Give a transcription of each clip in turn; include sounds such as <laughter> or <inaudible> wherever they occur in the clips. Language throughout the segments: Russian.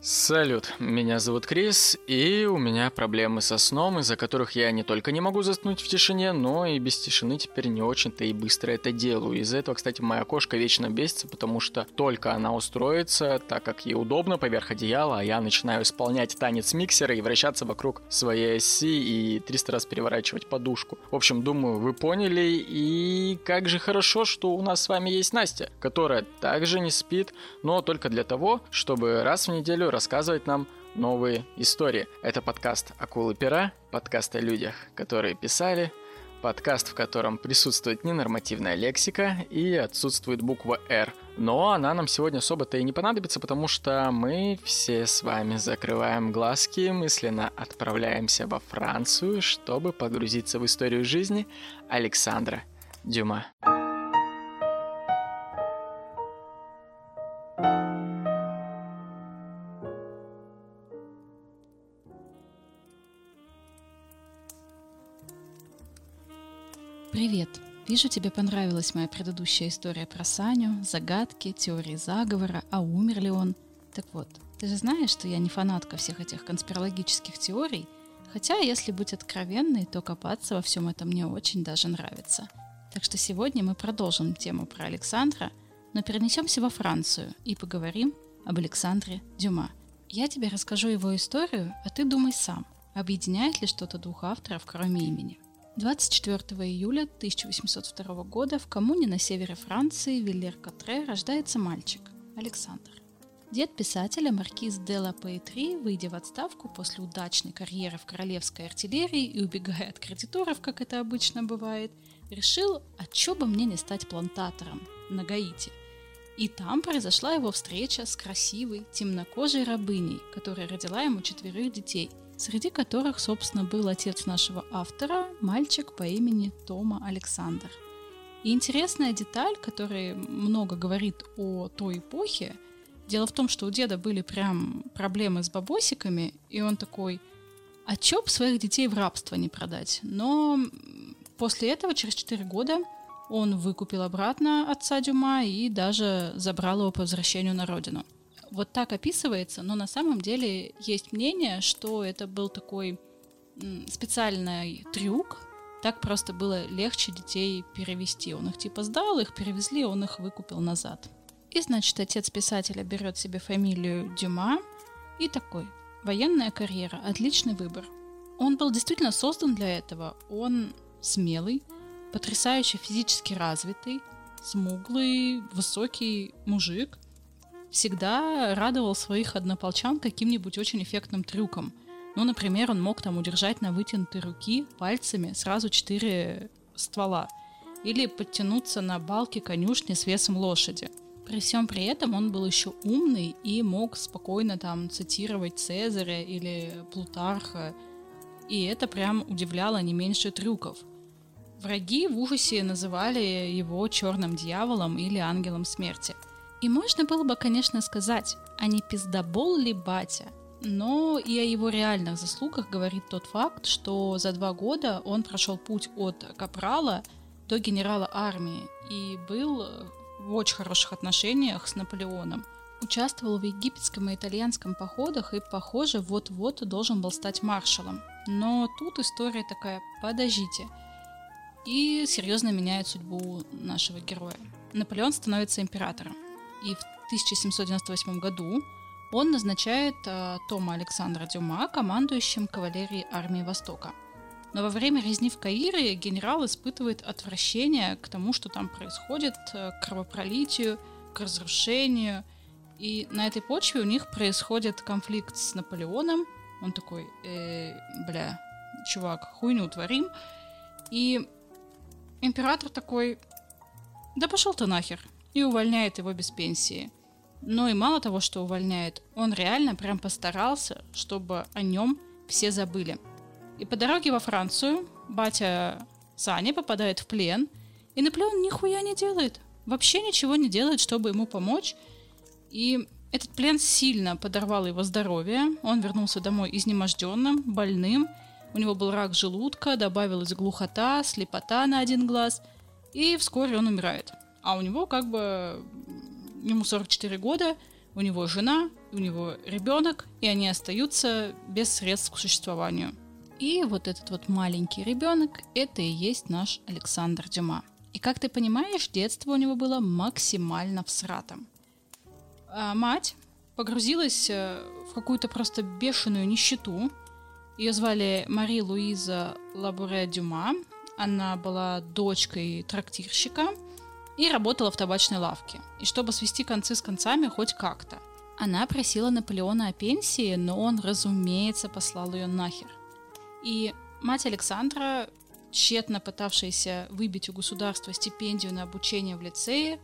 Салют, меня зовут Крис, и у меня проблемы со сном, из-за которых я не только не могу заснуть в тишине, но и без тишины теперь не очень-то и быстро это делаю. Из-за этого, кстати, моя кошка вечно бесится, потому что только она устроится, так как ей удобно поверх одеяла, а я начинаю исполнять танец миксера и вращаться вокруг своей оси и 300 раз переворачивать подушку. В общем, думаю, вы поняли, и как же хорошо, что у нас с вами есть Настя, которая также не спит, но только для того, чтобы раз в неделю рассказывать нам новые истории. Это подкаст «Акулы пера», подкаст о людях, которые писали, подкаст, в котором присутствует ненормативная лексика и отсутствует буква «Р». Но она нам сегодня особо-то и не понадобится, потому что мы все с вами закрываем глазки, мысленно отправляемся во Францию, чтобы погрузиться в историю жизни Александра Дюма. Привет! Вижу, тебе понравилась моя предыдущая история про Саню, загадки, теории заговора, а умер ли он. Так вот, ты же знаешь, что я не фанатка всех этих конспирологических теорий, хотя, если быть откровенной, то копаться во всем этом мне очень даже нравится. Так что сегодня мы продолжим тему про Александра, но перенесемся во Францию и поговорим об Александре Дюма. Я тебе расскажу его историю, а ты думай сам, объединяет ли что-то двух авторов, кроме имени. 24 июля 1802 года в коммуне на севере Франции Виллер-Котре рождается мальчик Александр. Дед писателя маркиз де ла Пейтри, выйдя в отставку после удачной карьеры в королевской артиллерии и убегая от кредиторов, как это обычно бывает, решил, а чё бы мне не стать плантатором на Гаити. И там произошла его встреча с красивой, темнокожей рабыней, которая родила ему четверых детей – среди которых, собственно, был отец нашего автора, мальчик по имени Тома Александр. И интересная деталь, которая много говорит о той эпохе, дело в том, что у деда были прям проблемы с бабосиками, и он такой, а чё б своих детей в рабство не продать? Но после этого, через 4 года, он выкупил обратно отца Дюма и даже забрал его по возвращению на родину – вот так описывается, но на самом деле есть мнение, что это был такой специальный трюк, так просто было легче детей перевести. Он их типа сдал, их перевезли, он их выкупил назад. И, значит, отец писателя берет себе фамилию Дюма и такой. Военная карьера – отличный выбор. Он был действительно создан для этого. Он смелый, потрясающе физически развитый, смуглый, высокий мужик – всегда радовал своих однополчан каким-нибудь очень эффектным трюком. Ну, например, он мог там удержать на вытянутой руки пальцами сразу четыре ствола. Или подтянуться на балке конюшни с весом лошади. При всем при этом он был еще умный и мог спокойно там цитировать Цезаря или Плутарха. И это прям удивляло не меньше трюков. Враги в ужасе называли его черным дьяволом или ангелом смерти – и можно было бы, конечно, сказать, а не пиздобол ли батя? Но и о его реальных заслугах говорит тот факт, что за два года он прошел путь от капрала до генерала армии и был в очень хороших отношениях с Наполеоном. Участвовал в египетском и итальянском походах и, похоже, вот-вот должен был стать маршалом. Но тут история такая, подождите. И серьезно меняет судьбу нашего героя. Наполеон становится императором и в 1798 году он назначает э, Тома Александра Дюма командующим кавалерией армии Востока. Но во время резни в Каире генерал испытывает отвращение к тому, что там происходит, э, к кровопролитию, к разрушению. И на этой почве у них происходит конфликт с Наполеоном. Он такой, э, бля, чувак, хуйню творим. И император такой, да пошел ты нахер, и увольняет его без пенсии. Но и мало того, что увольняет, он реально прям постарался, чтобы о нем все забыли. И по дороге во Францию батя Сани попадает в плен, и Наполеон нихуя не делает. Вообще ничего не делает, чтобы ему помочь. И этот плен сильно подорвал его здоровье. Он вернулся домой изнеможденным, больным. У него был рак желудка, добавилась глухота, слепота на один глаз. И вскоре он умирает а у него как бы ему 44 года, У него жена, у него ребенок, и они остаются без средств к существованию. И вот этот вот маленький ребенок – это и есть наш Александр Дюма. И как ты понимаешь, детство у него было максимально всратом. А мать погрузилась э, в какую-то просто бешеную нищету. Ее звали Мари Луиза Лабуре Дюма. Она была дочкой трактирщика и работала в табачной лавке. И чтобы свести концы с концами хоть как-то. Она просила Наполеона о пенсии, но он, разумеется, послал ее нахер. И мать Александра, тщетно пытавшаяся выбить у государства стипендию на обучение в лицее,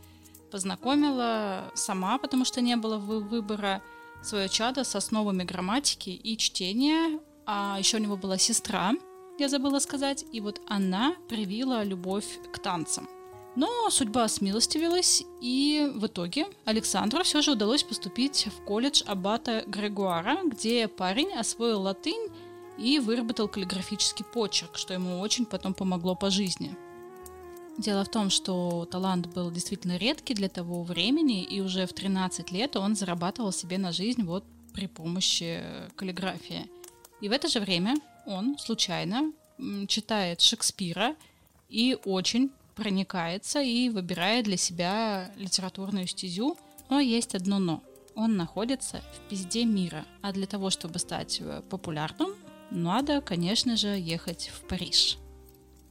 познакомила сама, потому что не было выбора, свое чадо с основами грамматики и чтения. А еще у него была сестра, я забыла сказать, и вот она привила любовь к танцам. Но судьба смилостивилась, и в итоге Александру все же удалось поступить в колледж Аббата Грегуара, где парень освоил латынь и выработал каллиграфический почерк, что ему очень потом помогло по жизни. Дело в том, что талант был действительно редкий для того времени, и уже в 13 лет он зарабатывал себе на жизнь вот при помощи каллиграфии. И в это же время он случайно читает Шекспира и очень проникается и выбирает для себя литературную стезю. Но есть одно но. Он находится в пизде мира. А для того, чтобы стать э, популярным, надо, конечно же, ехать в Париж.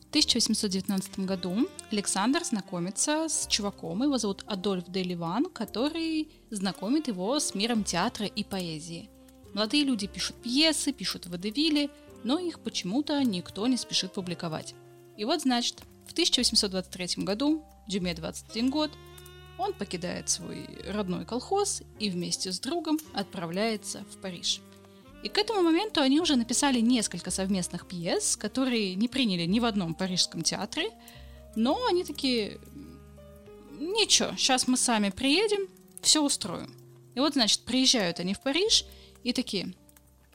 В 1819 году Александр знакомится с чуваком, его зовут Адольф де Ливан, который знакомит его с миром театра и поэзии. Молодые люди пишут пьесы, пишут водевили, но их почему-то никто не спешит публиковать. И вот, значит, в 1823 году, Дюме 21 год, он покидает свой родной колхоз и вместе с другом отправляется в Париж – и к этому моменту они уже написали несколько совместных пьес, которые не приняли ни в одном парижском театре, но они такие, ничего, сейчас мы сами приедем, все устроим. И вот, значит, приезжают они в Париж и такие,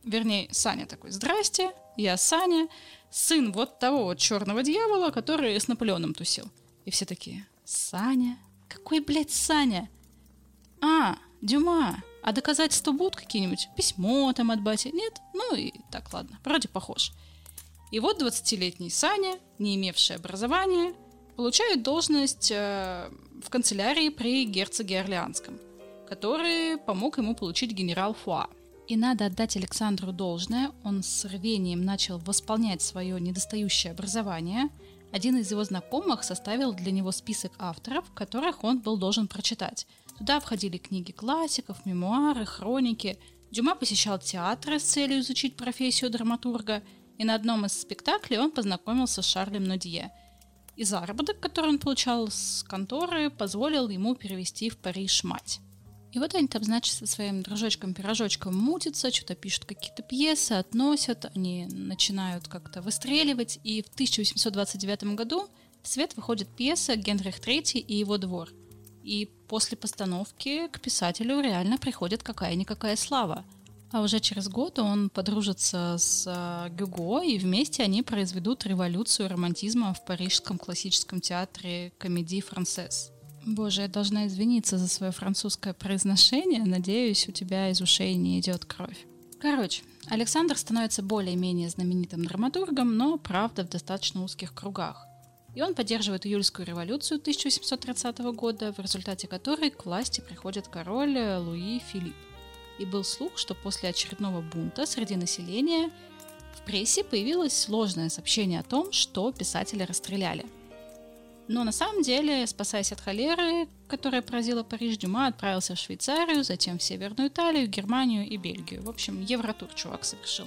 вернее, Саня такой, здрасте, я Саня, сын вот того вот черного дьявола, который с Наполеоном тусил. И все такие, Саня? Какой, блядь, Саня? А, Дюма, а доказательства будут какие-нибудь? Письмо там от бати? Нет? Ну и так, ладно, вроде похож. И вот 20-летний Саня, не имевший образования, получает должность э, в канцелярии при герцоге Орлеанском, который помог ему получить генерал Фуа. И надо отдать Александру должное, он с рвением начал восполнять свое недостающее образование. Один из его знакомых составил для него список авторов, которых он был должен прочитать – Туда входили книги классиков, мемуары, хроники. Дюма посещал театры с целью изучить профессию драматурга, и на одном из спектаклей он познакомился с Шарлем Нодье. И заработок, который он получал с конторы, позволил ему перевести в Париж мать. И вот они там, значит, со своим дружочком-пирожочком мутятся, что-то пишут какие-то пьесы, относят, они начинают как-то выстреливать, и в 1829 году в свет выходит пьеса «Генрих III и его двор», и после постановки к писателю реально приходит какая-никакая слава. А уже через год он подружится с э, Гюго, и вместе они произведут революцию романтизма в парижском классическом театре «Комедии Францесс». Боже, я должна извиниться за свое французское произношение. Надеюсь, у тебя из ушей не идет кровь. Короче, Александр становится более-менее знаменитым драматургом, но, правда, в достаточно узких кругах. И он поддерживает июльскую революцию 1830 года, в результате которой к власти приходит король Луи Филипп. И был слух, что после очередного бунта среди населения в прессе появилось сложное сообщение о том, что писателя расстреляли. Но на самом деле, спасаясь от холеры, которая поразила Париж, Дюма отправился в Швейцарию, затем в Северную Италию, Германию и Бельгию. В общем, евротур чувак совершил.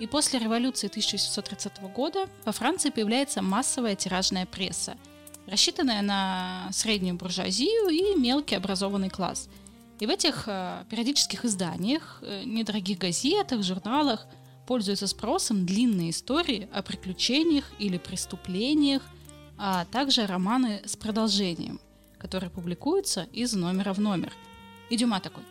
И после революции 1730 года во Франции появляется массовая тиражная пресса, рассчитанная на среднюю буржуазию и мелкий образованный класс. И в этих э, периодических изданиях, э, недорогих газетах, журналах пользуются спросом длинные истории о приключениях или преступлениях, а также романы с продолжением, которые публикуются из номера в номер. И Дюма такой,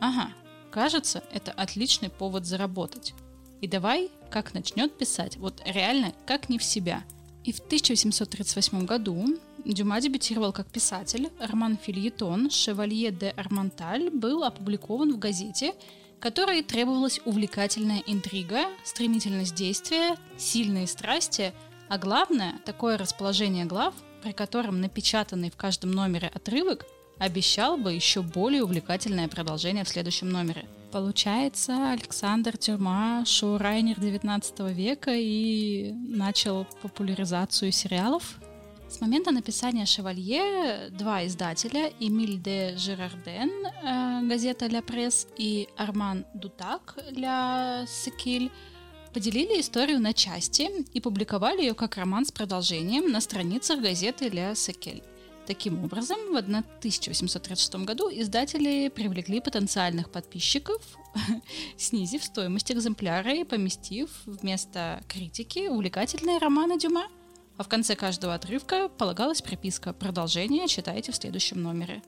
ага, кажется, это отличный повод заработать. И давай, как начнет писать, вот реально как не в себя. И в 1838 году Дюма дебютировал как писатель. Роман «Фильетон» «Шевалье де Арманталь» был опубликован в газете, которой требовалась увлекательная интрига, стремительность действия, сильные страсти, а главное – такое расположение глав, при котором напечатанный в каждом номере отрывок обещал бы еще более увлекательное продолжение в следующем номере. Получается, Александр Тюрма шоурайнер 19 века и начал популяризацию сериалов. С момента написания «Шевалье» два издателя, Эмиль де Жирарден, э, газета «Ля Пресс» и Арман Дутак «Ля Секиль» поделили историю на части и публиковали ее как роман с продолжением на страницах газеты «Ля Секель». Таким образом, в 1836 году издатели привлекли потенциальных подписчиков, <laughs> снизив стоимость экземпляра и поместив вместо критики увлекательные романы Дюма. А в конце каждого отрывка полагалась приписка «Продолжение читайте в следующем номере».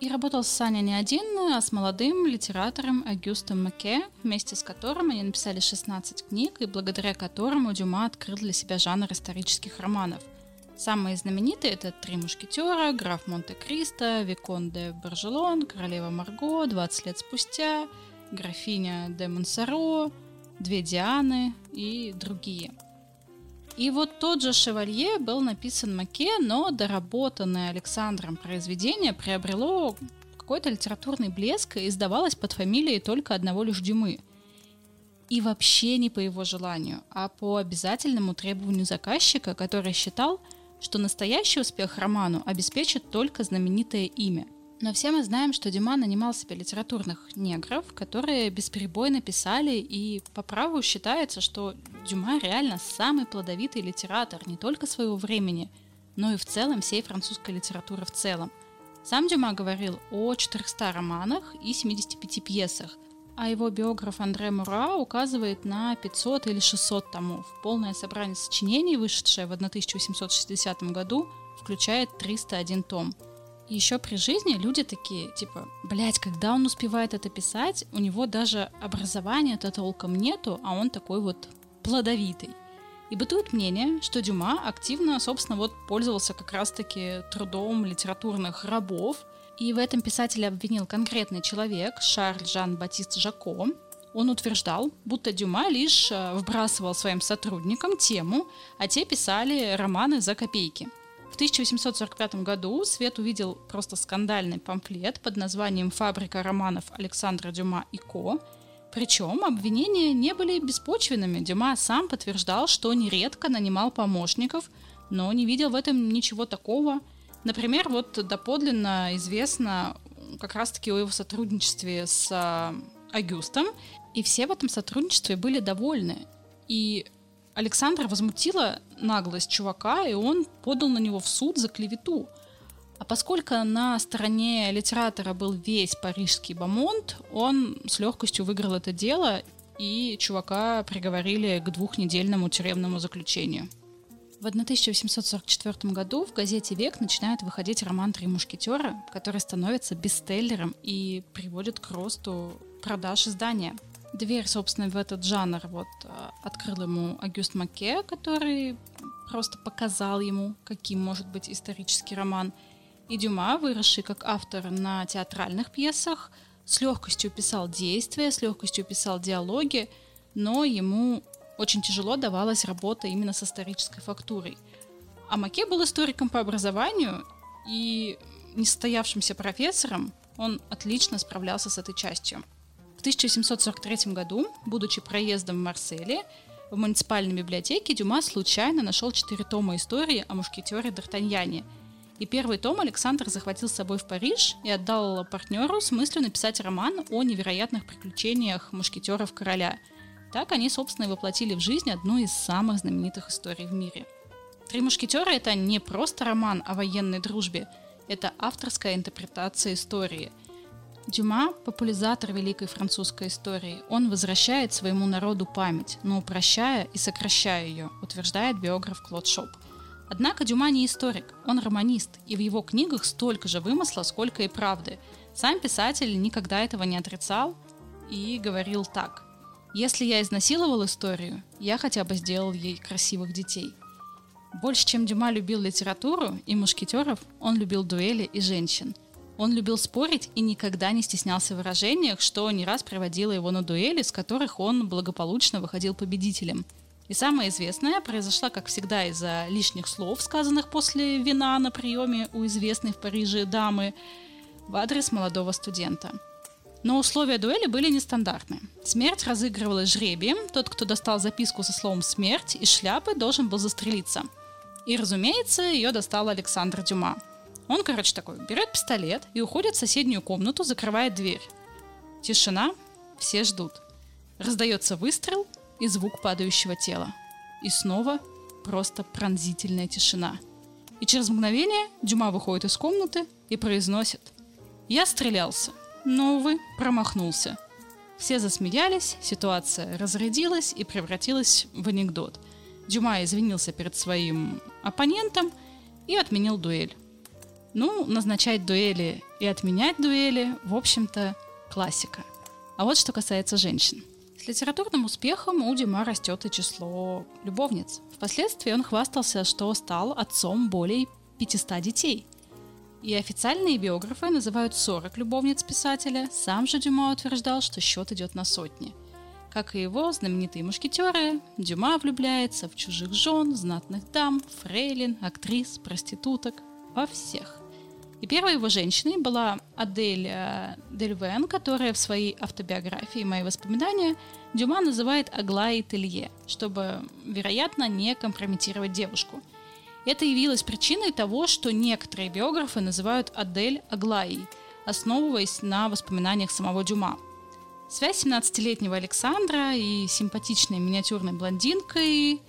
И работал Саня не один, а с молодым литератором Агюстом Маке, вместе с которым они написали 16 книг, и благодаря которому Дюма открыл для себя жанр исторических романов – Самые знаменитые это «Три мушкетера», «Граф Монте-Кристо», «Викон де Баржелон», «Королева Марго», «20 лет спустя», «Графиня де Монсоро», «Две Дианы» и другие. И вот тот же «Шевалье» был написан Маке, но доработанное Александром произведение приобрело какой-то литературный блеск и издавалось под фамилией только одного лишь Дюмы. И вообще не по его желанию, а по обязательному требованию заказчика, который считал, что настоящий успех роману обеспечит только знаменитое имя. Но все мы знаем, что Дюма нанимал себе литературных негров, которые бесперебойно писали, и по праву считается, что Дюма реально самый плодовитый литератор не только своего времени, но и в целом всей французской литературы в целом. Сам Дюма говорил о 400 романах и 75 пьесах – а его биограф Андре Мура указывает на 500 или 600 томов. Полное собрание сочинений, вышедшее в 1860 году, включает 301 том. Еще при жизни люди такие, типа, блядь, когда он успевает это писать, у него даже образования-то толком нету, а он такой вот плодовитый. И бытует мнение, что Дюма активно, собственно, вот пользовался как раз-таки трудом литературных рабов, и в этом писателя обвинил конкретный человек, Шарль Жан-Батист Жако. Он утверждал, будто Дюма лишь э, вбрасывал своим сотрудникам тему, а те писали романы за копейки. В 1845 году Свет увидел просто скандальный памфлет под названием «Фабрика романов Александра Дюма и Ко», причем обвинения не были беспочвенными. Дюма сам подтверждал, что нередко нанимал помощников, но не видел в этом ничего такого – Например, вот доподлинно известно как раз-таки о его сотрудничестве с а, Агюстом, и все в этом сотрудничестве были довольны. И Александра возмутила наглость чувака, и он подал на него в суд за клевету. А поскольку на стороне литератора был весь парижский бомонд, он с легкостью выиграл это дело, и чувака приговорили к двухнедельному тюремному заключению. В 1844 году в газете «Век» начинает выходить роман «Три мушкетера», который становится бестселлером и приводит к росту продаж издания. Дверь, собственно, в этот жанр вот а, открыл ему Агюст Маке, который просто показал ему, каким может быть исторический роман. И Дюма, выросший как автор на театральных пьесах, с легкостью писал действия, с легкостью писал диалоги, но ему очень тяжело давалась работа именно с исторической фактурой. А Маке был историком по образованию и несостоявшимся профессором, он отлично справлялся с этой частью. В 1743 году, будучи проездом в Марселе, в муниципальной библиотеке Дюма случайно нашел четыре тома истории о мушкетере Д'Артаньяне. И первый том Александр захватил с собой в Париж и отдал партнеру с мыслью написать роман о невероятных приключениях мушкетеров короля – так они, собственно, и воплотили в жизнь одну из самых знаменитых историй в мире. «Три мушкетера» — это не просто роман о военной дружбе, это авторская интерпретация истории. Дюма — популяризатор великой французской истории. Он возвращает своему народу память, но упрощая и сокращая ее, утверждает биограф Клод Шоп. Однако Дюма не историк, он романист, и в его книгах столько же вымысла, сколько и правды. Сам писатель никогда этого не отрицал и говорил так – если я изнасиловал историю, я хотя бы сделал ей красивых детей. Больше, чем Дюма любил литературу и мушкетеров, он любил дуэли и женщин. Он любил спорить и никогда не стеснялся в выражениях, что не раз приводило его на дуэли, с которых он благополучно выходил победителем. И самое известное произошла, как всегда, из-за лишних слов, сказанных после вина на приеме у известной в Париже дамы в адрес молодого студента – но условия дуэли были нестандартны. Смерть разыгрывалась жребием, тот, кто достал записку со словом «смерть» из шляпы, должен был застрелиться. И, разумеется, ее достал Александр Дюма. Он, короче, такой, берет пистолет и уходит в соседнюю комнату, закрывает дверь. Тишина, все ждут. Раздается выстрел и звук падающего тела. И снова просто пронзительная тишина. И через мгновение Дюма выходит из комнаты и произносит «Я стрелялся но, увы, промахнулся. Все засмеялись, ситуация разрядилась и превратилась в анекдот. Дюма извинился перед своим оппонентом и отменил дуэль. Ну, назначать дуэли и отменять дуэли, в общем-то, классика. А вот что касается женщин. С литературным успехом у Дюма растет и число любовниц. Впоследствии он хвастался, что стал отцом более 500 детей – и официальные биографы называют 40 любовниц писателя, сам же Дюма утверждал, что счет идет на сотни. Как и его знаменитые мушкетеры, Дюма влюбляется в чужих жен, знатных дам, фрейлин, актрис, проституток, во всех. И первой его женщиной была Адель э, Дельвен, которая в своей автобиографии «Мои воспоминания» Дюма называет Аглаей Телье, чтобы, вероятно, не компрометировать девушку – это явилось причиной того, что некоторые биографы называют Адель Аглаей, основываясь на воспоминаниях самого Дюма. Связь 17-летнего Александра и симпатичной миниатюрной блондинкой,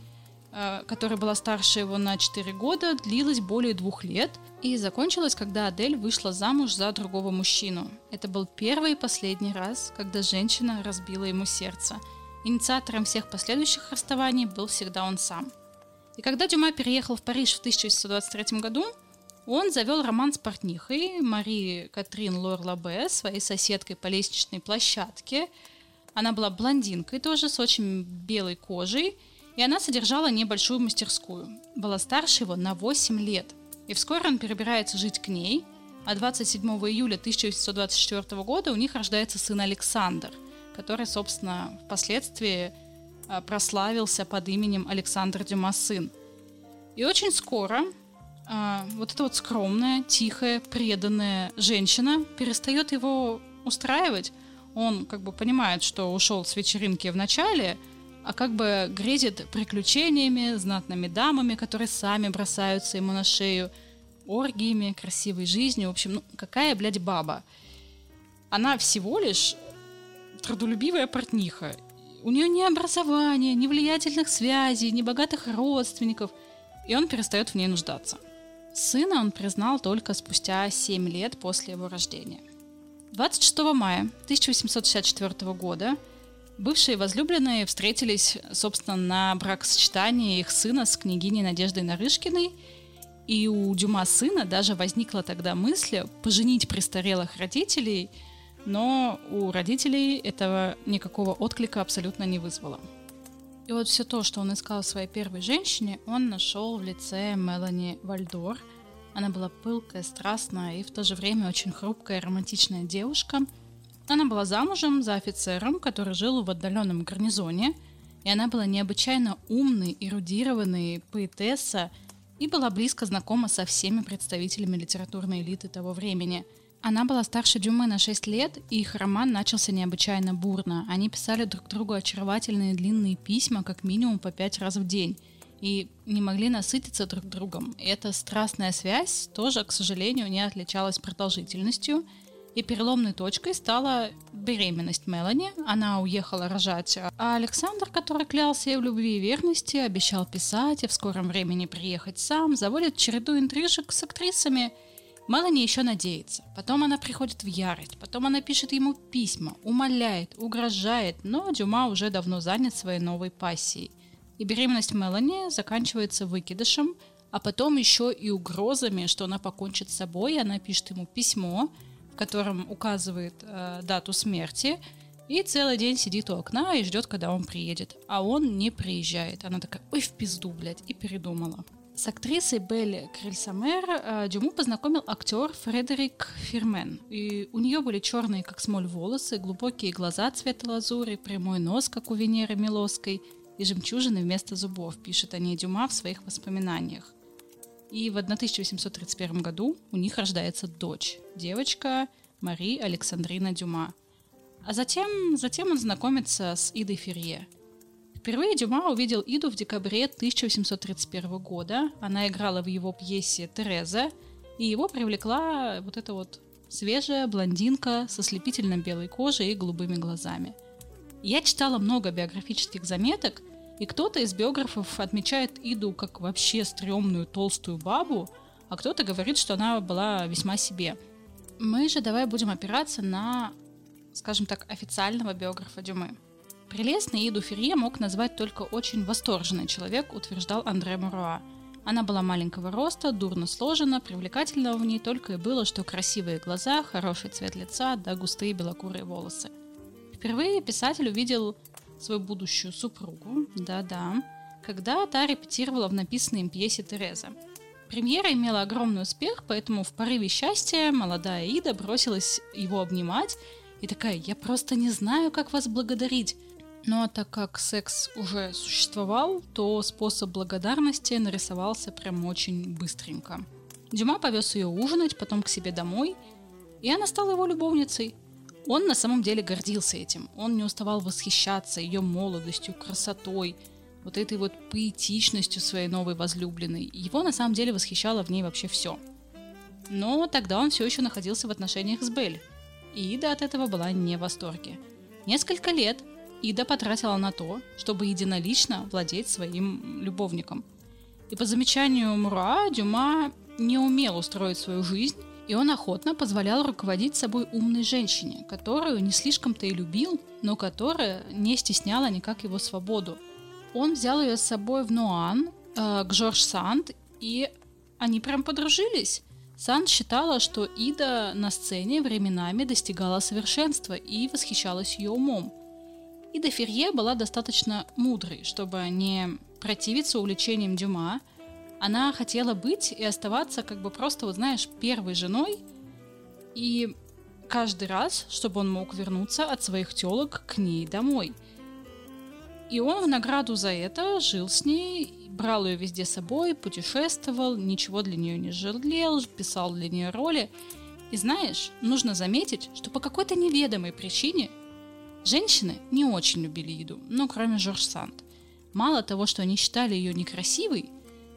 которая была старше его на 4 года, длилась более двух лет и закончилась, когда Адель вышла замуж за другого мужчину. Это был первый и последний раз, когда женщина разбила ему сердце. Инициатором всех последующих расставаний был всегда он сам – и когда Дюма переехал в Париж в 1823 году, он завел роман с портнихой Мари Катрин Лор-Лабе, своей соседкой по лестничной площадке. Она была блондинкой тоже, с очень белой кожей, и она содержала небольшую мастерскую. Была старше его на 8 лет. И вскоре он перебирается жить к ней, а 27 июля 1824 года у них рождается сын Александр, который, собственно, впоследствии а, прославился под именем Александр Дюма сын. И очень скоро а, вот эта вот скромная, тихая, преданная женщина перестает его устраивать. Он как бы понимает, что ушел с вечеринки в начале, а как бы грезит приключениями, знатными дамами, которые сами бросаются ему на шею, оргиями, красивой жизнью. В общем, ну какая, блядь, баба? Она всего лишь трудолюбивая портниха у нее ни образования, ни влиятельных связей, ни богатых родственников, и он перестает в ней нуждаться. Сына он признал только спустя 7 лет после его рождения. 26 мая 1864 года бывшие возлюбленные встретились, собственно, на бракосочетании их сына с княгиней Надеждой Нарышкиной, и у Дюма сына даже возникла тогда мысль поженить престарелых родителей – но у родителей этого никакого отклика абсолютно не вызвало. И вот все то, что он искал в своей первой женщине, он нашел в лице Мелани Вальдор. Она была пылкая, страстная и в то же время очень хрупкая, романтичная девушка. Она была замужем за офицером, который жил в отдаленном гарнизоне, и она была необычайно умной, эрудированной поэтесса и была близко знакома со всеми представителями литературной элиты того времени – она была старше Дюмы на 6 лет, и их роман начался необычайно бурно. Они писали друг другу очаровательные длинные письма как минимум по 5 раз в день и не могли насытиться друг другом. Эта страстная связь тоже, к сожалению, не отличалась продолжительностью, и переломной точкой стала беременность Мелани. Она уехала рожать. А Александр, который клялся ей в любви и верности, обещал писать и в скором времени приехать сам, заводит череду интрижек с актрисами – Мелани еще надеется. Потом она приходит в ярость. Потом она пишет ему письма, умоляет, угрожает, но Дюма уже давно занят своей новой пассией. И беременность Мелани заканчивается выкидышем, а потом еще и угрозами, что она покончит с собой. Она пишет ему письмо, в котором указывает э, дату смерти, и целый день сидит у окна и ждет, когда он приедет. А он не приезжает. Она такая, ой, в пизду, блядь, и передумала. С актрисой Белли Крильсамер э, Дюму познакомил актер Фредерик Фирмен. И у нее были черные, как смоль, волосы, глубокие глаза цвета лазури, прямой нос, как у Венеры Милоской, и жемчужины вместо зубов, пишет о ней Дюма в своих воспоминаниях. И в 1831 году у них рождается дочь, девочка Мари Александрина Дюма. А затем, затем он знакомится с Идой Ферье – Впервые Дюма увидел Иду в декабре 1831 года. Она играла в его пьесе «Тереза», и его привлекла вот эта вот свежая блондинка со слепительно белой кожей и голубыми глазами. Я читала много биографических заметок, и кто-то из биографов отмечает Иду как вообще стрёмную толстую бабу, а кто-то говорит, что она была весьма себе. Мы же давай будем опираться на, скажем так, официального биографа Дюмы. Прелестной Иду Ферье мог назвать только очень восторженный человек, утверждал Андре Муруа. Она была маленького роста, дурно сложена, привлекательного в ней только и было, что красивые глаза, хороший цвет лица да густые белокурые волосы. Впервые писатель увидел свою будущую супругу, да-да, когда та репетировала в написанной им пьесе «Тереза». Премьера имела огромный успех, поэтому в порыве счастья молодая Ида бросилась его обнимать и такая «Я просто не знаю, как вас благодарить. А так как секс уже существовал, то способ благодарности нарисовался прям очень быстренько. Дюма повез ее ужинать, потом к себе домой, и она стала его любовницей. Он на самом деле гордился этим. Он не уставал восхищаться ее молодостью, красотой, вот этой вот поэтичностью своей новой возлюбленной. Его на самом деле восхищало в ней вообще все. Но тогда он все еще находился в отношениях с Белль. Ида от этого была не в восторге. Несколько лет Ида потратила на то, чтобы единолично владеть своим любовником. И по замечанию Мура, Дюма не умел устроить свою жизнь, и он охотно позволял руководить собой умной женщине, которую не слишком-то и любил, но которая не стесняла никак его свободу. Он взял ее с собой в Нуан, э, к Жорж Санд, и они прям подружились. Санд считала, что Ида на сцене временами достигала совершенства и восхищалась ее умом. И де Ферье была достаточно мудрой, чтобы не противиться увлечениям Дюма. Она хотела быть и оставаться, как бы просто, вот знаешь, первой женой. И каждый раз, чтобы он мог вернуться от своих телок к ней домой. И он в награду за это жил с ней, брал ее везде с собой, путешествовал, ничего для нее не жалел, писал для нее роли. И знаешь, нужно заметить, что по какой-то неведомой причине Женщины не очень любили еду, ну, кроме Жорж Санд. Мало того, что они считали ее некрасивой,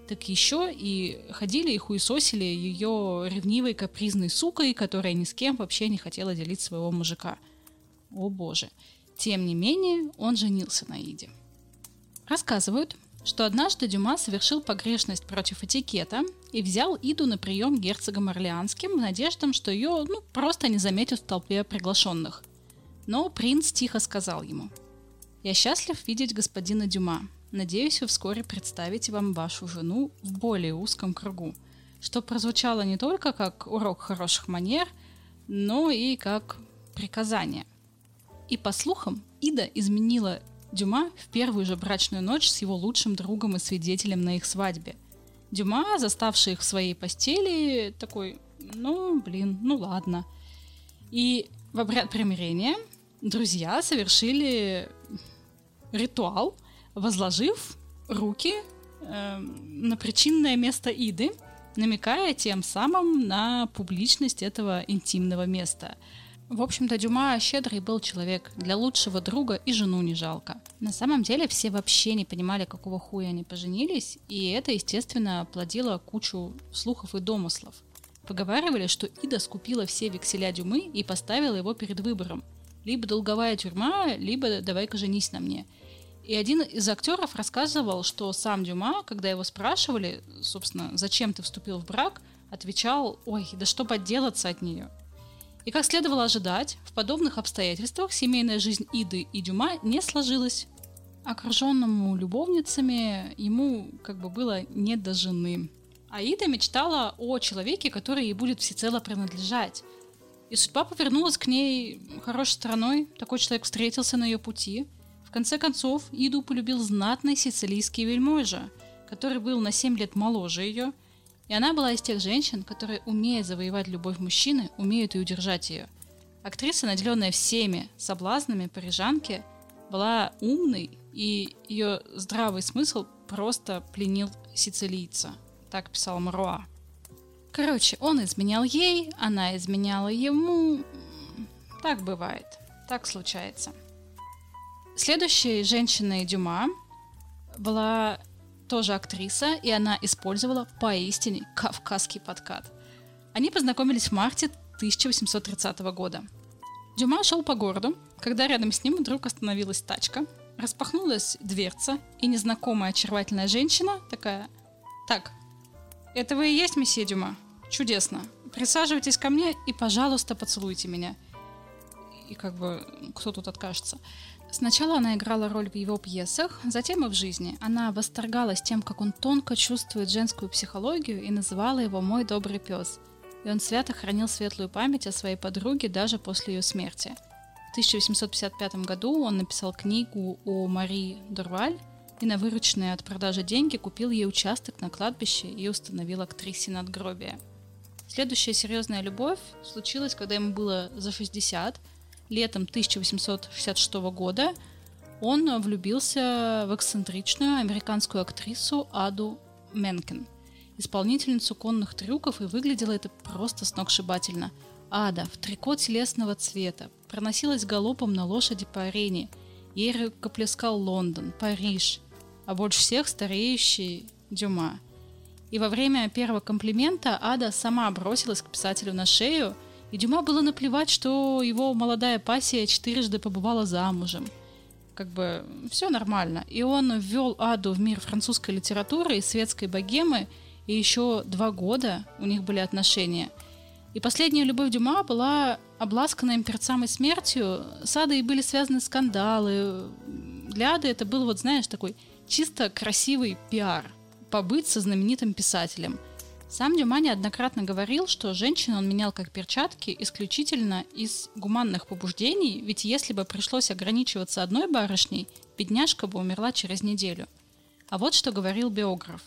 так еще и ходили и хуесосили ее ревнивой капризной сукой, которая ни с кем вообще не хотела делить своего мужика. О боже. Тем не менее, он женился на Иде. Рассказывают, что однажды Дюма совершил погрешность против этикета и взял Иду на прием герцогом Орлеанским в надежде, что ее ну, просто не заметят в толпе приглашенных – но принц тихо сказал ему, «Я счастлив видеть господина Дюма. Надеюсь, вы вскоре представите вам вашу жену в более узком кругу», что прозвучало не только как урок хороших манер, но и как приказание. И по слухам, Ида изменила Дюма в первую же брачную ночь с его лучшим другом и свидетелем на их свадьбе. Дюма, заставший их в своей постели, такой, ну, блин, ну ладно. И в обряд примирения друзья совершили ритуал, возложив руки э, на причинное место Иды, намекая тем самым на публичность этого интимного места. В общем-то, Дюма щедрый был человек, для лучшего друга и жену не жалко. На самом деле все вообще не понимали, какого хуя они поженились, и это, естественно, плодило кучу слухов и домыслов. Поговаривали, что Ида скупила все векселя Дюмы и поставила его перед выбором – либо долговая тюрьма, либо давай-ка женись на мне. И один из актеров рассказывал, что сам Дюма, когда его спрашивали, собственно, зачем ты вступил в брак, отвечал, ой, да что подделаться от нее. И как следовало ожидать, в подобных обстоятельствах семейная жизнь Иды и Дюма не сложилась. Окруженному любовницами ему как бы было не до жены. Аида мечтала о человеке, который ей будет всецело принадлежать, и судьба повернулась к ней хорошей стороной. Такой человек встретился на ее пути. Конце концов, Иду полюбил знатный сицилийский вельможа, который был на 7 лет моложе ее, и она была из тех женщин, которые, умея завоевать любовь мужчины, умеют и удержать ее. Актриса, наделенная всеми соблазнами парижанки, была умной, и ее здравый смысл просто пленил сицилийца. Так писал Маруа. Короче, он изменял ей, она изменяла ему. Так бывает. Так случается. Следующей женщиной Дюма была тоже актриса, и она использовала поистине кавказский подкат. Они познакомились в марте 1830 года. Дюма шел по городу, когда рядом с ним вдруг остановилась тачка, распахнулась дверца, и незнакомая очаровательная женщина такая «Так, это вы и есть месье Дюма?» Чудесно. Присаживайтесь ко мне и, пожалуйста, поцелуйте меня. И как бы кто тут откажется? Сначала она играла роль в его пьесах, затем и в жизни. Она восторгалась тем, как он тонко чувствует женскую психологию и называла его «мой добрый пес». И он свято хранил светлую память о своей подруге даже после ее смерти. В 1855 году он написал книгу о Мари Дурваль и на вырученные от продажи деньги купил ей участок на кладбище и установил актрисе надгробие. Следующая серьезная любовь случилась, когда ему было за 60. Летом 1866 года он влюбился в эксцентричную американскую актрису Аду Менкен, исполнительницу конных трюков, и выглядело это просто сногсшибательно. Ада в трико телесного цвета проносилась галопом на лошади по арене. Ей рукоплескал Лондон, Париж, а больше всех стареющий Дюма – и во время первого комплимента Ада сама бросилась к писателю на шею, и Дюма было наплевать, что его молодая пассия четырежды побывала замужем. Как бы все нормально. И он ввел Аду в мир французской литературы и светской богемы, и еще два года у них были отношения. И последняя любовь Дюма была обласкана им перед смертью. С Адой были связаны скандалы. Для Ады это был, вот знаешь, такой чисто красивый пиар – побыть со знаменитым писателем. Сам Дюма неоднократно говорил, что женщин он менял как перчатки исключительно из гуманных побуждений, ведь если бы пришлось ограничиваться одной барышней, бедняжка бы умерла через неделю. А вот что говорил биограф.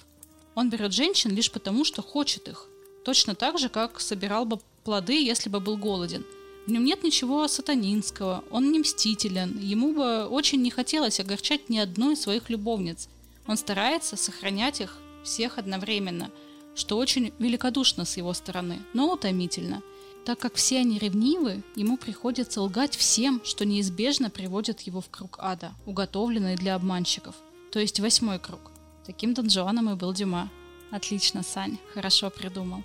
Он берет женщин лишь потому, что хочет их, точно так же, как собирал бы плоды, если бы был голоден. В нем нет ничего сатанинского, он не мстителен, ему бы очень не хотелось огорчать ни одной из своих любовниц – он старается сохранять их всех одновременно, что очень великодушно с его стороны, но утомительно. Так как все они ревнивы, ему приходится лгать всем, что неизбежно приводит его в круг ада, уготовленный для обманщиков. То есть восьмой круг. Таким донжуаном и был Дюма. Отлично, Сань, хорошо придумал.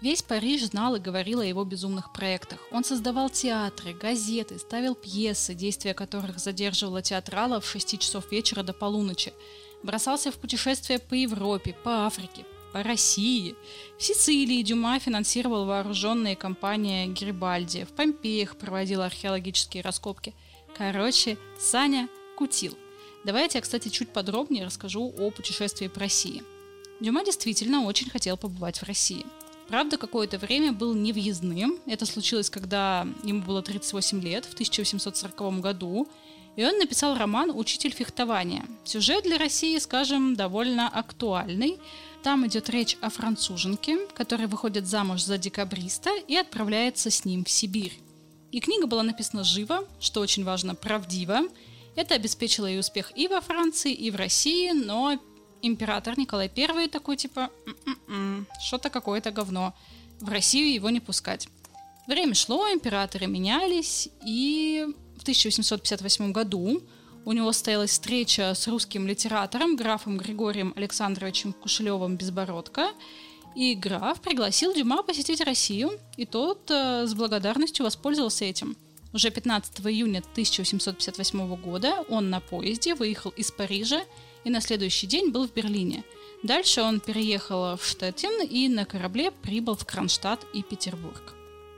Весь Париж знал и говорил о его безумных проектах. Он создавал театры, газеты, ставил пьесы, действия которых задерживало театралов в 6 часов вечера до полуночи, бросался в путешествия по Европе, по Африке, России. В Сицилии Дюма финансировал вооруженные компании Грибальди, в Помпеях проводил археологические раскопки. Короче, Саня кутил. Давайте я, кстати, чуть подробнее расскажу о путешествии по России. Дюма действительно очень хотел побывать в России. Правда, какое-то время был невъездным. Это случилось, когда ему было 38 лет, в 1840 году, и он написал роман «Учитель фехтования». Сюжет для России, скажем, довольно актуальный. Там идет речь о француженке, которая выходит замуж за декабриста и отправляется с ним в Сибирь. И книга была написана живо, что очень важно, правдиво. Это обеспечило ей успех и во Франции, и в России, но император Николай I такой типа «М-м-м, что-то какое-то говно, в Россию его не пускать. Время шло, императоры менялись, и в 1858 году у него состоялась встреча с русским литератором, графом Григорием Александровичем Кушелевым Безбородко, и граф пригласил Дюма посетить Россию, и тот э, с благодарностью воспользовался этим. Уже 15 июня 1858 года он на поезде выехал из Парижа и на следующий день был в Берлине. Дальше он переехал в Штеттин и на корабле прибыл в Кронштадт и Петербург.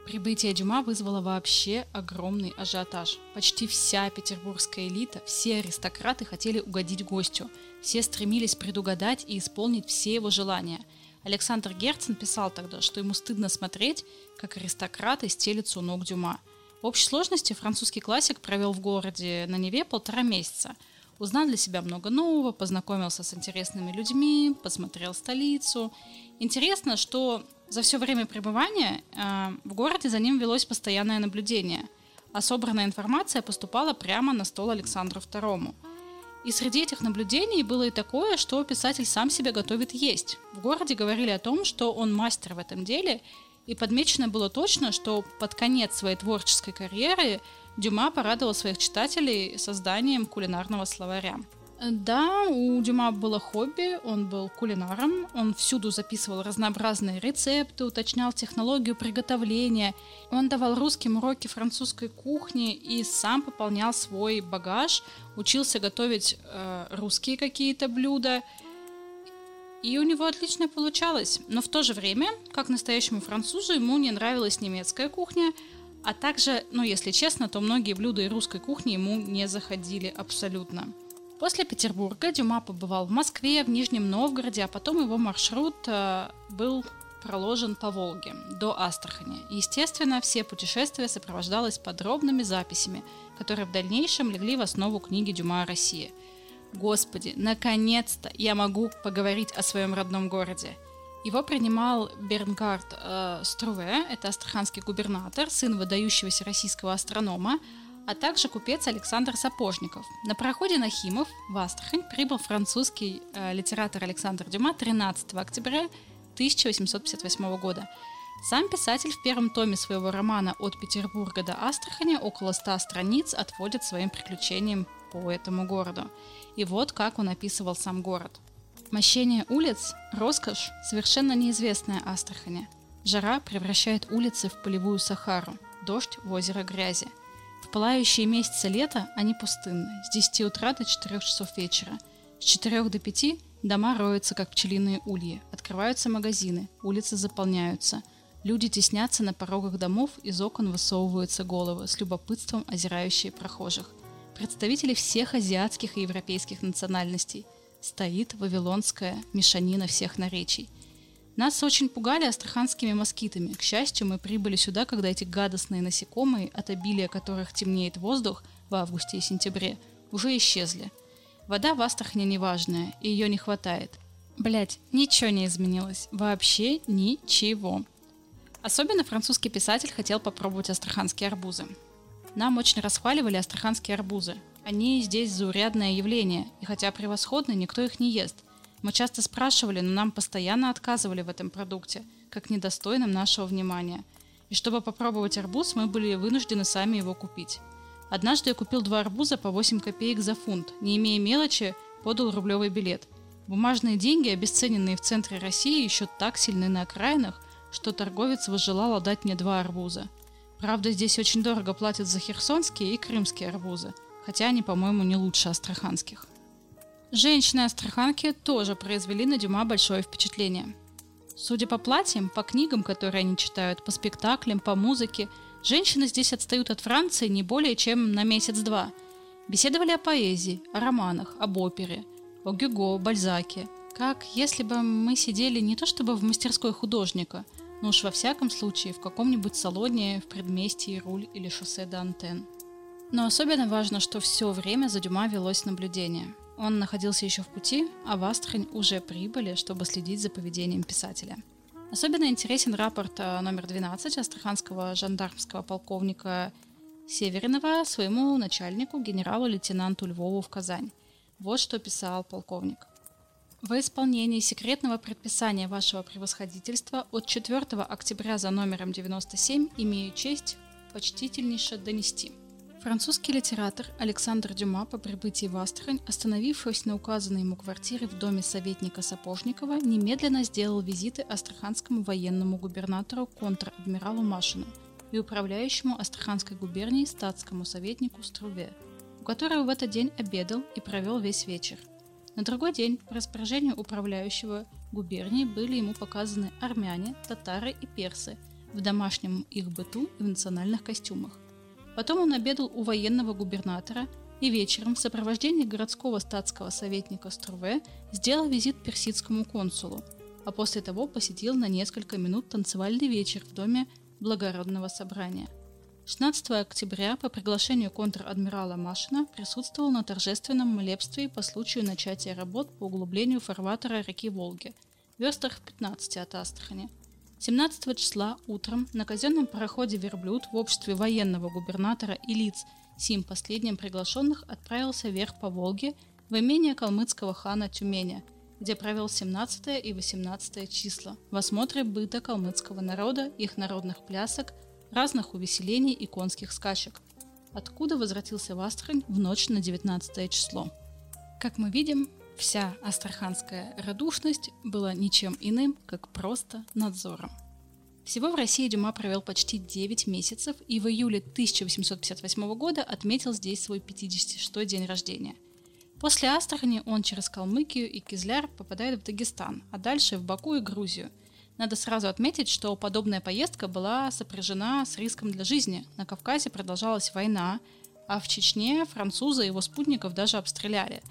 Прибытие Дюма вызвало вообще огромный ажиотаж. Почти вся петербургская элита, все аристократы хотели угодить гостю. Все стремились предугадать и исполнить все его желания. Александр Герцен писал тогда, что ему стыдно смотреть, как аристократы стелятся у ног Дюма. В общей сложности французский классик провел в городе на Неве полтора месяца. Узнал для себя много нового, познакомился с интересными людьми, посмотрел столицу. Интересно, что за все время пребывания э, в городе за ним велось постоянное наблюдение, а собранная информация поступала прямо на стол Александру II. И среди этих наблюдений было и такое, что писатель сам себя готовит есть. В городе говорили о том, что он мастер в этом деле, и подмечено было точно, что под конец своей творческой карьеры Дюма порадовал своих читателей созданием кулинарного словаря. Да, у Дюма было хобби, он был кулинаром, он всюду записывал разнообразные рецепты, уточнял технологию приготовления, он давал русским уроки французской кухни и сам пополнял свой багаж, учился готовить э, русские какие-то блюда, и у него отлично получалось. Но в то же время, как настоящему французу, ему не нравилась немецкая кухня, а также, ну если честно, то многие блюда и русской кухни ему не заходили абсолютно. После Петербурга Дюма побывал в Москве, в Нижнем Новгороде, а потом его маршрут э, был проложен по Волге до Астрахани. Естественно, все путешествия сопровождалось подробными записями, которые в дальнейшем легли в основу книги Дюма о России. Господи, наконец-то я могу поговорить о своем родном городе. Его принимал Бернгард э, Струве, это астраханский губернатор, сын выдающегося российского астронома, а также купец Александр Сапожников. На проходе на Химов в Астрахань прибыл французский э, литератор Александр Дюма 13 октября 1858 года. Сам писатель в первом томе своего романа «От Петербурга до Астрахани» около ста страниц отводит своим приключениям по этому городу. И вот как он описывал сам город. Мощение улиц – роскошь, совершенно неизвестная Астрахани. Жара превращает улицы в полевую Сахару, дождь в озеро грязи – в пылающие месяцы лета они пустынны, с 10 утра до 4 часов вечера. С 4 до 5 дома роются, как пчелиные ульи, открываются магазины, улицы заполняются. Люди теснятся на порогах домов, из окон высовываются головы, с любопытством озирающие прохожих. Представители всех азиатских и европейских национальностей. Стоит вавилонская мешанина всех наречий – нас очень пугали астраханскими москитами. К счастью, мы прибыли сюда, когда эти гадостные насекомые, от обилия которых темнеет воздух в августе и сентябре, уже исчезли. Вода в Астрахани неважная, и ее не хватает. Блять, ничего не изменилось. Вообще ничего. Особенно французский писатель хотел попробовать астраханские арбузы. Нам очень расхваливали астраханские арбузы. Они здесь заурядное явление, и хотя превосходны, никто их не ест. Мы часто спрашивали, но нам постоянно отказывали в этом продукте, как недостойным нашего внимания. И чтобы попробовать арбуз, мы были вынуждены сами его купить. Однажды я купил два арбуза по 8 копеек за фунт, не имея мелочи, подал рублевый билет. Бумажные деньги, обесцененные в центре России, еще так сильны на окраинах, что торговец возжелал отдать мне два арбуза. Правда, здесь очень дорого платят за херсонские и крымские арбузы, хотя они, по-моему, не лучше астраханских. Женщины-астраханки тоже произвели на Дюма большое впечатление. Судя по платьям, по книгам, которые они читают, по спектаклям, по музыке, женщины здесь отстают от Франции не более чем на месяц-два. Беседовали о поэзии, о романах, об опере, о Гюго, Бальзаке. Как если бы мы сидели не то чтобы в мастерской художника, но уж во всяком случае в каком-нибудь салоне в предместье Руль или шоссе до Антен. Но особенно важно, что все время за Дюма велось наблюдение – он находился еще в пути, а в Астрахань уже прибыли, чтобы следить за поведением писателя. Особенно интересен рапорт э, номер 12 астраханского жандармского полковника Северинова своему начальнику, генералу-лейтенанту Львову в Казань. Вот что писал полковник. Во исполнении секретного предписания вашего превосходительства от 4 октября за номером 97 имею честь почтительнейше донести – Французский литератор Александр Дюма по прибытии в Астрахань, остановившись на указанной ему квартире в доме советника Сапожникова, немедленно сделал визиты астраханскому военному губернатору контр-адмиралу Машину и управляющему Астраханской губернией статскому советнику Струве, у которого в этот день обедал и провел весь вечер. На другой день по распоряжению управляющего губернии были ему показаны армяне, татары и персы в домашнем их быту и в национальных костюмах. Потом он обедал у военного губернатора и вечером в сопровождении городского статского советника Струве сделал визит персидскому консулу, а после того посетил на несколько минут танцевальный вечер в доме благородного собрания. 16 октября по приглашению контр-адмирала Машина присутствовал на торжественном молебстве по случаю начатия работ по углублению фарватера реки Волги, в верстах 15 от Астрахани. 17 числа утром на казенном пароходе «Верблюд» в обществе военного губернатора и лиц, сим последним приглашенных, отправился вверх по Волге в имение калмыцкого хана Тюменя, где провел 17 и 18 числа в осмотре быта калмыцкого народа, их народных плясок – разных увеселений и конских скачек, откуда возвратился в Астрахань в ночь на 19 число. Как мы видим, вся астраханская радушность была ничем иным, как просто надзором. Всего в России Дюма провел почти 9 месяцев и в июле 1858 года отметил здесь свой 56-й день рождения. После Астрахани он через Калмыкию и Кизляр попадает в Дагестан, а дальше в Баку и Грузию – надо сразу отметить, что подобная поездка была сопряжена с риском для жизни. На Кавказе продолжалась война, а в Чечне французы его спутников даже обстреляли.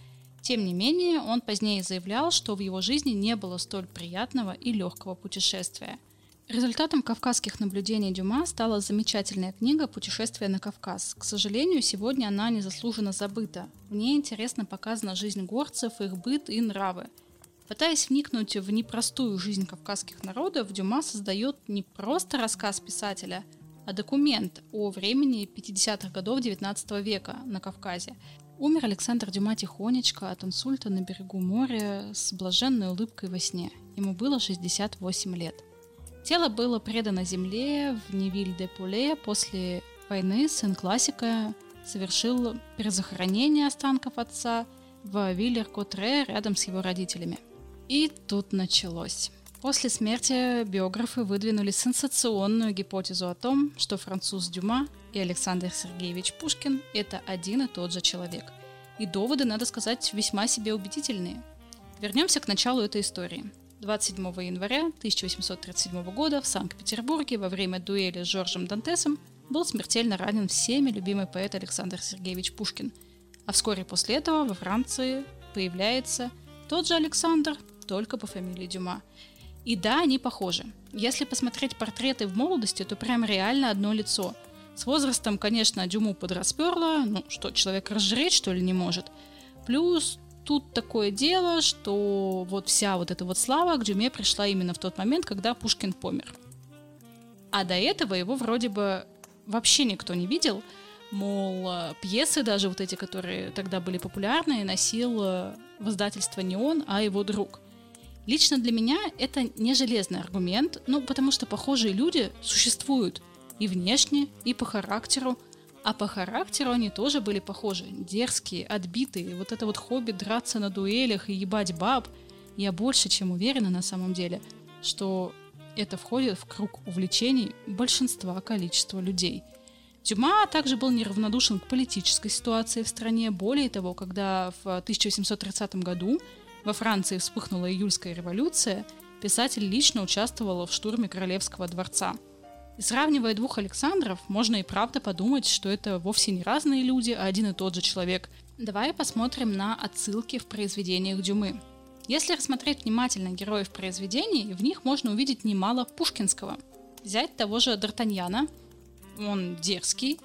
Тем не менее, он позднее заявлял, что в его жизни не было столь приятного и легкого путешествия. Результатом кавказских наблюдений Дюма стала замечательная книга «Путешествие на Кавказ». К сожалению, сегодня она незаслуженно забыта. В ней интересно показана жизнь горцев, их быт и нравы – Пытаясь вникнуть в непростую жизнь кавказских народов, Дюма создает не просто рассказ писателя, а документ о времени 50-х годов XIX века на Кавказе. Умер Александр Дюма тихонечко от инсульта на берегу моря с блаженной улыбкой во сне. Ему было 68 лет. Тело было предано земле в Невиль-де-Пуле после войны. Сын классика совершил перезахоронение останков отца в Виллер-Котре рядом с его родителями. И тут началось. После смерти биографы выдвинули сенсационную гипотезу о том, что француз Дюма и Александр Сергеевич Пушкин – это один и тот же человек. И доводы, надо сказать, весьма себе убедительные. Вернемся к началу этой истории. 27 января 1837 года в Санкт-Петербурге во время дуэли с Жоржем Дантесом был смертельно ранен всеми любимый поэт Александр Сергеевич Пушкин. А вскоре после этого во Франции появляется тот же Александр, только по фамилии Дюма. И да, они похожи. Если посмотреть портреты в молодости, то прям реально одно лицо. С возрастом, конечно, Дюму подрасперла, ну что, человек разжреть, что ли, не может. Плюс тут такое дело, что вот вся вот эта вот слава к Дюме пришла именно в тот момент, когда Пушкин помер. А до этого его вроде бы вообще никто не видел, мол, пьесы даже вот эти, которые тогда были популярны, носил э, в издательство не он, а его друг. Лично для меня это не железный аргумент, ну, потому что похожие люди существуют и внешне, и по характеру, а по характеру они тоже были похожи. Дерзкие, отбитые, вот это вот хобби драться на дуэлях и ебать баб. Я больше чем уверена на самом деле, что это входит в круг увлечений большинства количества людей. Дюма также был неравнодушен к политической ситуации в стране. Более того, когда в 1830 году во Франции вспыхнула июльская революция, писатель лично участвовал в штурме Королевского дворца. Сравнивая двух Александров, можно и правда подумать, что это вовсе не разные люди, а один и тот же человек. Давай посмотрим на отсылки в произведениях Дюмы. Если рассмотреть внимательно героев произведений, в них можно увидеть немало пушкинского. Взять того же Д'Артаньяна, он дерзкий,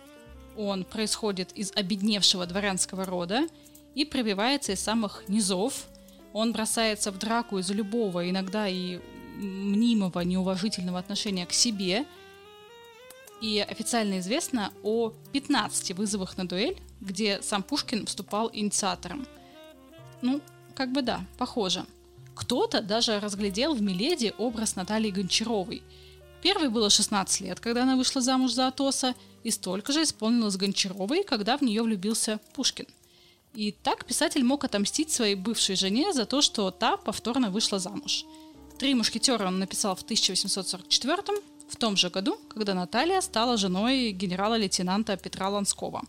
он происходит из обедневшего дворянского рода и пробивается из самых низов, он бросается в драку из-за любого, иногда и мнимого неуважительного отношения к себе. И официально известно о 15 вызовах на дуэль, где сам Пушкин вступал инициатором. Ну, как бы да, похоже. Кто-то даже разглядел в Миледи образ Натальи Гончаровой. Первой было 16 лет, когда она вышла замуж за Атоса, и столько же исполнилось Гончаровой, когда в нее влюбился Пушкин – и так писатель мог отомстить своей бывшей жене за то, что та повторно вышла замуж. «Три мушкетера» он написал в 1844 в том же году, когда Наталья стала женой генерала-лейтенанта Петра Ланского.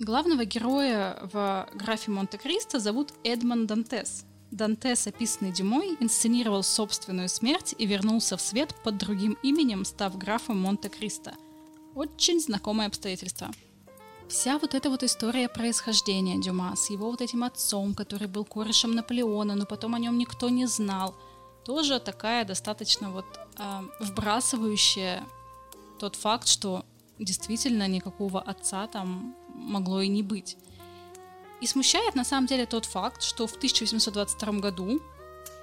Главного героя в графе Монте-Кристо зовут Эдмон Дантес. Дантес, описанный Дюмой, инсценировал собственную смерть и вернулся в свет под другим именем, став графом Монте-Кристо. Очень знакомое обстоятельство – Вся вот эта вот история происхождения Дюма с его вот этим отцом, который был корешем Наполеона, но потом о нем никто не знал, тоже такая достаточно вот э, вбрасывающая тот факт, что действительно никакого отца там могло и не быть. И смущает на самом деле тот факт, что в 1822 году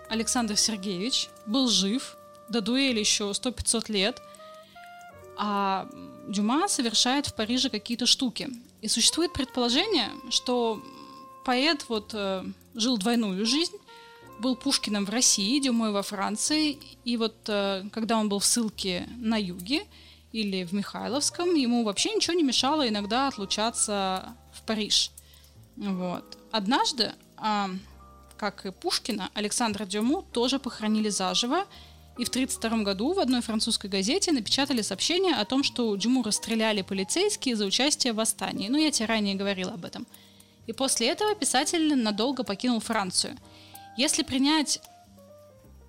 Александр Сергеевич был жив, до дуэли еще 100-500 лет, а Дюма совершает в Париже какие-то штуки. И существует предположение, что поэт вот э, жил двойную жизнь, был Пушкиным в России, Дюмой во Франции, и вот э, когда он был в ссылке на юге или в Михайловском, ему вообще ничего не мешало иногда отлучаться в Париж. Вот. Однажды, э, как и Пушкина, Александра Дюму тоже похоронили заживо, и в 1932 году в одной французской газете напечатали сообщение о том, что Дюму расстреляли полицейские за участие в восстании. Ну, я тебе ранее говорила об этом. И после этого писатель надолго покинул Францию. Если принять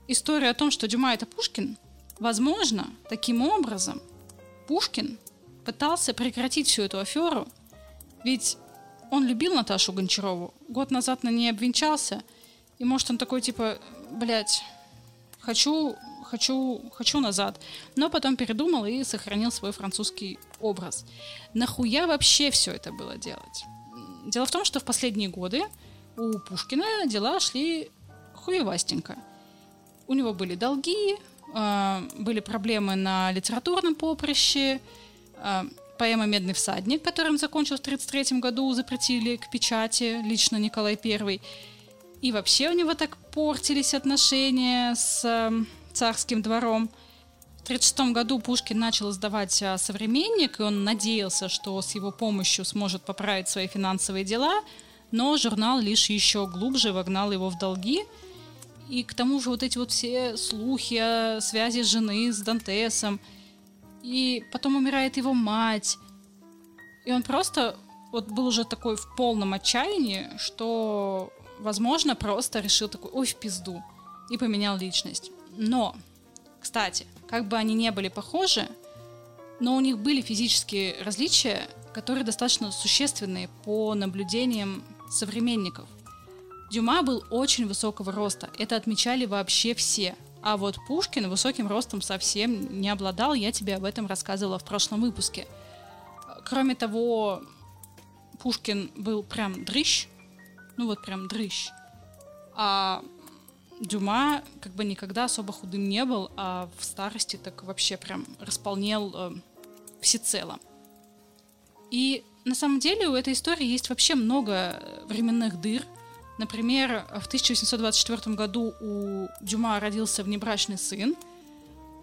историю о том, что Дюма это Пушкин, возможно, таким образом Пушкин пытался прекратить всю эту аферу, ведь он любил Наташу Гончарову, год назад на ней обвенчался, и может он такой типа, блядь, хочу хочу, хочу назад. Но потом передумал и сохранил свой французский образ. Нахуя вообще все это было делать? Дело в том, что в последние годы у Пушкина дела шли хуевастенько. У него были долги, а, были проблемы на литературном поприще, а, поэма «Медный всадник», которым закончил в 1933 году, запретили к печати лично Николай I. И вообще у него так портились отношения с царским двором. В 1936 году Пушкин начал издавать а, «Современник», и он надеялся, что с его помощью сможет поправить свои финансовые дела, но журнал лишь еще глубже вогнал его в долги. И к тому же вот эти вот все слухи о связи жены с Дантесом. И потом умирает его мать. И он просто вот был уже такой в полном отчаянии, что, возможно, просто решил такой, ой, в пизду, и поменял личность. Но, кстати, как бы они не были похожи, но у них были физические различия, которые достаточно существенные по наблюдениям современников. Дюма был очень высокого роста, это отмечали вообще все. А вот Пушкин высоким ростом совсем не обладал, я тебе об этом рассказывала в прошлом выпуске. Кроме того, Пушкин был прям дрыщ, ну вот прям дрыщ. А Дюма как бы никогда особо худым не был, а в старости так вообще прям располнел э, всецело. И на самом деле у этой истории есть вообще много временных дыр. Например, в 1824 году у Дюма родился внебрачный сын,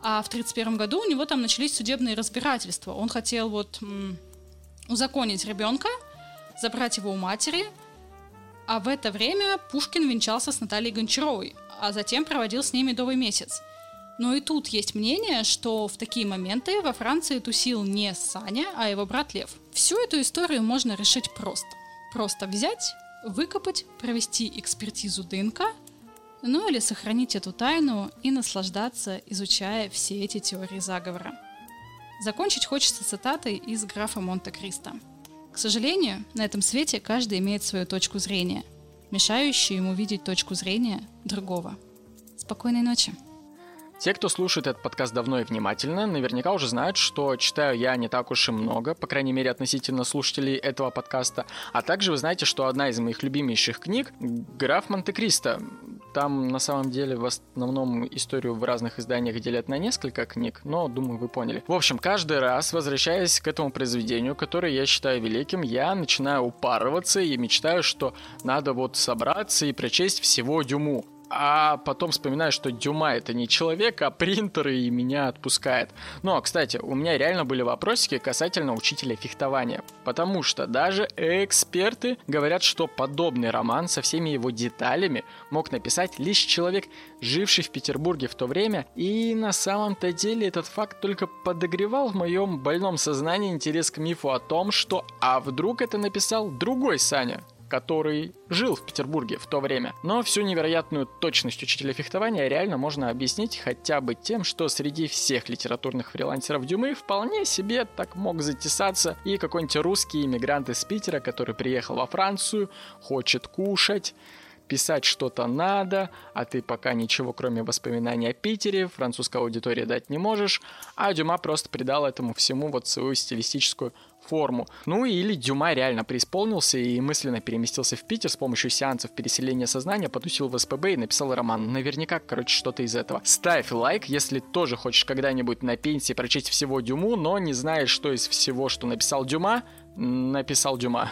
а в 1931 году у него там начались судебные разбирательства. Он хотел вот узаконить ребенка, забрать его у матери, а в это время Пушкин венчался с Натальей Гончаровой, а затем проводил с ней медовый месяц. Но и тут есть мнение, что в такие моменты во Франции тусил не Саня, а его брат Лев. Всю эту историю можно решить просто. Просто взять, выкопать, провести экспертизу ДНК, ну или сохранить эту тайну и наслаждаться, изучая все эти теории заговора. Закончить хочется цитатой из графа Монте-Кристо. К сожалению, на этом свете каждый имеет свою точку зрения – мешающие ему видеть точку зрения другого. Спокойной ночи. Те, кто слушает этот подкаст давно и внимательно, наверняка уже знают, что читаю я не так уж и много, по крайней мере относительно слушателей этого подкаста. А также вы знаете, что одна из моих любимейших книг «Граф Монте-Кристо». Там на самом деле в основном историю в разных изданиях делят на несколько книг, но думаю вы поняли. В общем, каждый раз, возвращаясь к этому произведению, которое я считаю великим, я начинаю упарываться и мечтаю, что надо вот собраться и прочесть всего Дюму а потом вспоминаю, что Дюма это не человек, а принтер, и меня отпускает. Но, кстати, у меня реально были вопросики касательно учителя фехтования, потому что даже эксперты говорят, что подобный роман со всеми его деталями мог написать лишь человек, живший в Петербурге в то время, и на самом-то деле этот факт только подогревал в моем больном сознании интерес к мифу о том, что а вдруг это написал другой Саня, который жил в Петербурге в то время. Но всю невероятную точность учителя фехтования реально можно объяснить хотя бы тем, что среди всех литературных фрилансеров Дюмы вполне себе так мог затесаться и какой-нибудь русский иммигрант из Питера, который приехал во Францию, хочет кушать, писать что-то надо, а ты пока ничего кроме воспоминаний о Питере, французской аудитории дать не можешь, а Дюма просто придал этому всему вот свою стилистическую форму. Ну или Дюма реально преисполнился и мысленно переместился в Питер с помощью сеансов переселения сознания, потусил в СПБ и написал роман. Наверняка, короче, что-то из этого. Ставь лайк, если тоже хочешь когда-нибудь на пенсии прочесть всего Дюму, но не знаешь, что из всего, что написал Дюма, написал Дюма.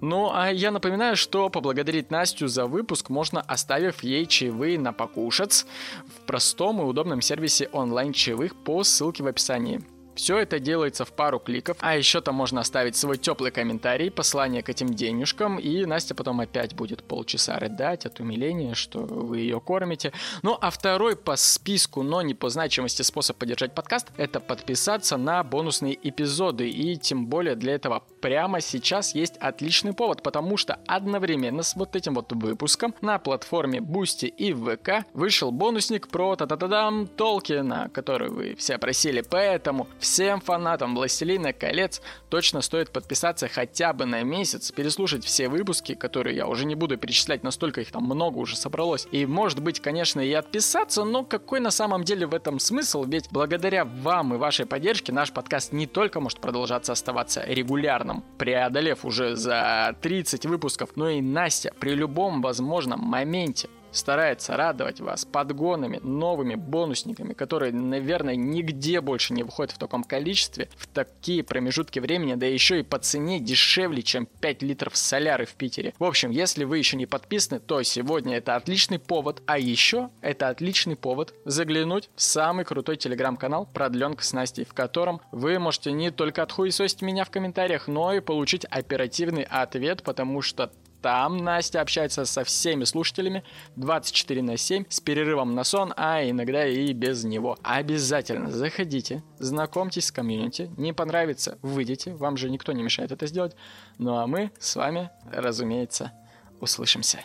Ну, а я напоминаю, что поблагодарить Настю за выпуск можно, оставив ей чаевые на покушать в простом и удобном сервисе онлайн-чаевых по ссылке в описании. Все это делается в пару кликов, а еще там можно оставить свой теплый комментарий, послание к этим денежкам, и Настя потом опять будет полчаса рыдать от умиления, что вы ее кормите. Ну а второй по списку, но не по значимости способ поддержать подкаст, это подписаться на бонусные эпизоды, и тем более для этого прямо сейчас есть отличный повод, потому что одновременно с вот этим вот выпуском на платформе Boosty и ВК вышел бонусник про та-та-та-дам Толкина, который вы все просили, поэтому Всем фанатам «Властелина колец» точно стоит подписаться хотя бы на месяц, переслушать все выпуски, которые я уже не буду перечислять, настолько их там много уже собралось. И может быть, конечно, и отписаться, но какой на самом деле в этом смысл? Ведь благодаря вам и вашей поддержке наш подкаст не только может продолжаться оставаться регулярным, преодолев уже за 30 выпусков, но и Настя при любом возможном моменте старается радовать вас подгонами, новыми бонусниками, которые, наверное, нигде больше не выходят в таком количестве, в такие промежутки времени, да еще и по цене дешевле, чем 5 литров соляры в Питере. В общем, если вы еще не подписаны, то сегодня это отличный повод, а еще это отличный повод заглянуть в самый крутой телеграм-канал «Продленка с Настей», в котором вы можете не только отхуесосить меня в комментариях, но и получить оперативный ответ, потому что там Настя общается со всеми слушателями 24 на 7 с перерывом на сон, а иногда и без него. Обязательно заходите, знакомьтесь с комьюнити. Не понравится, выйдите, вам же никто не мешает это сделать. Ну а мы с вами, разумеется, услышимся.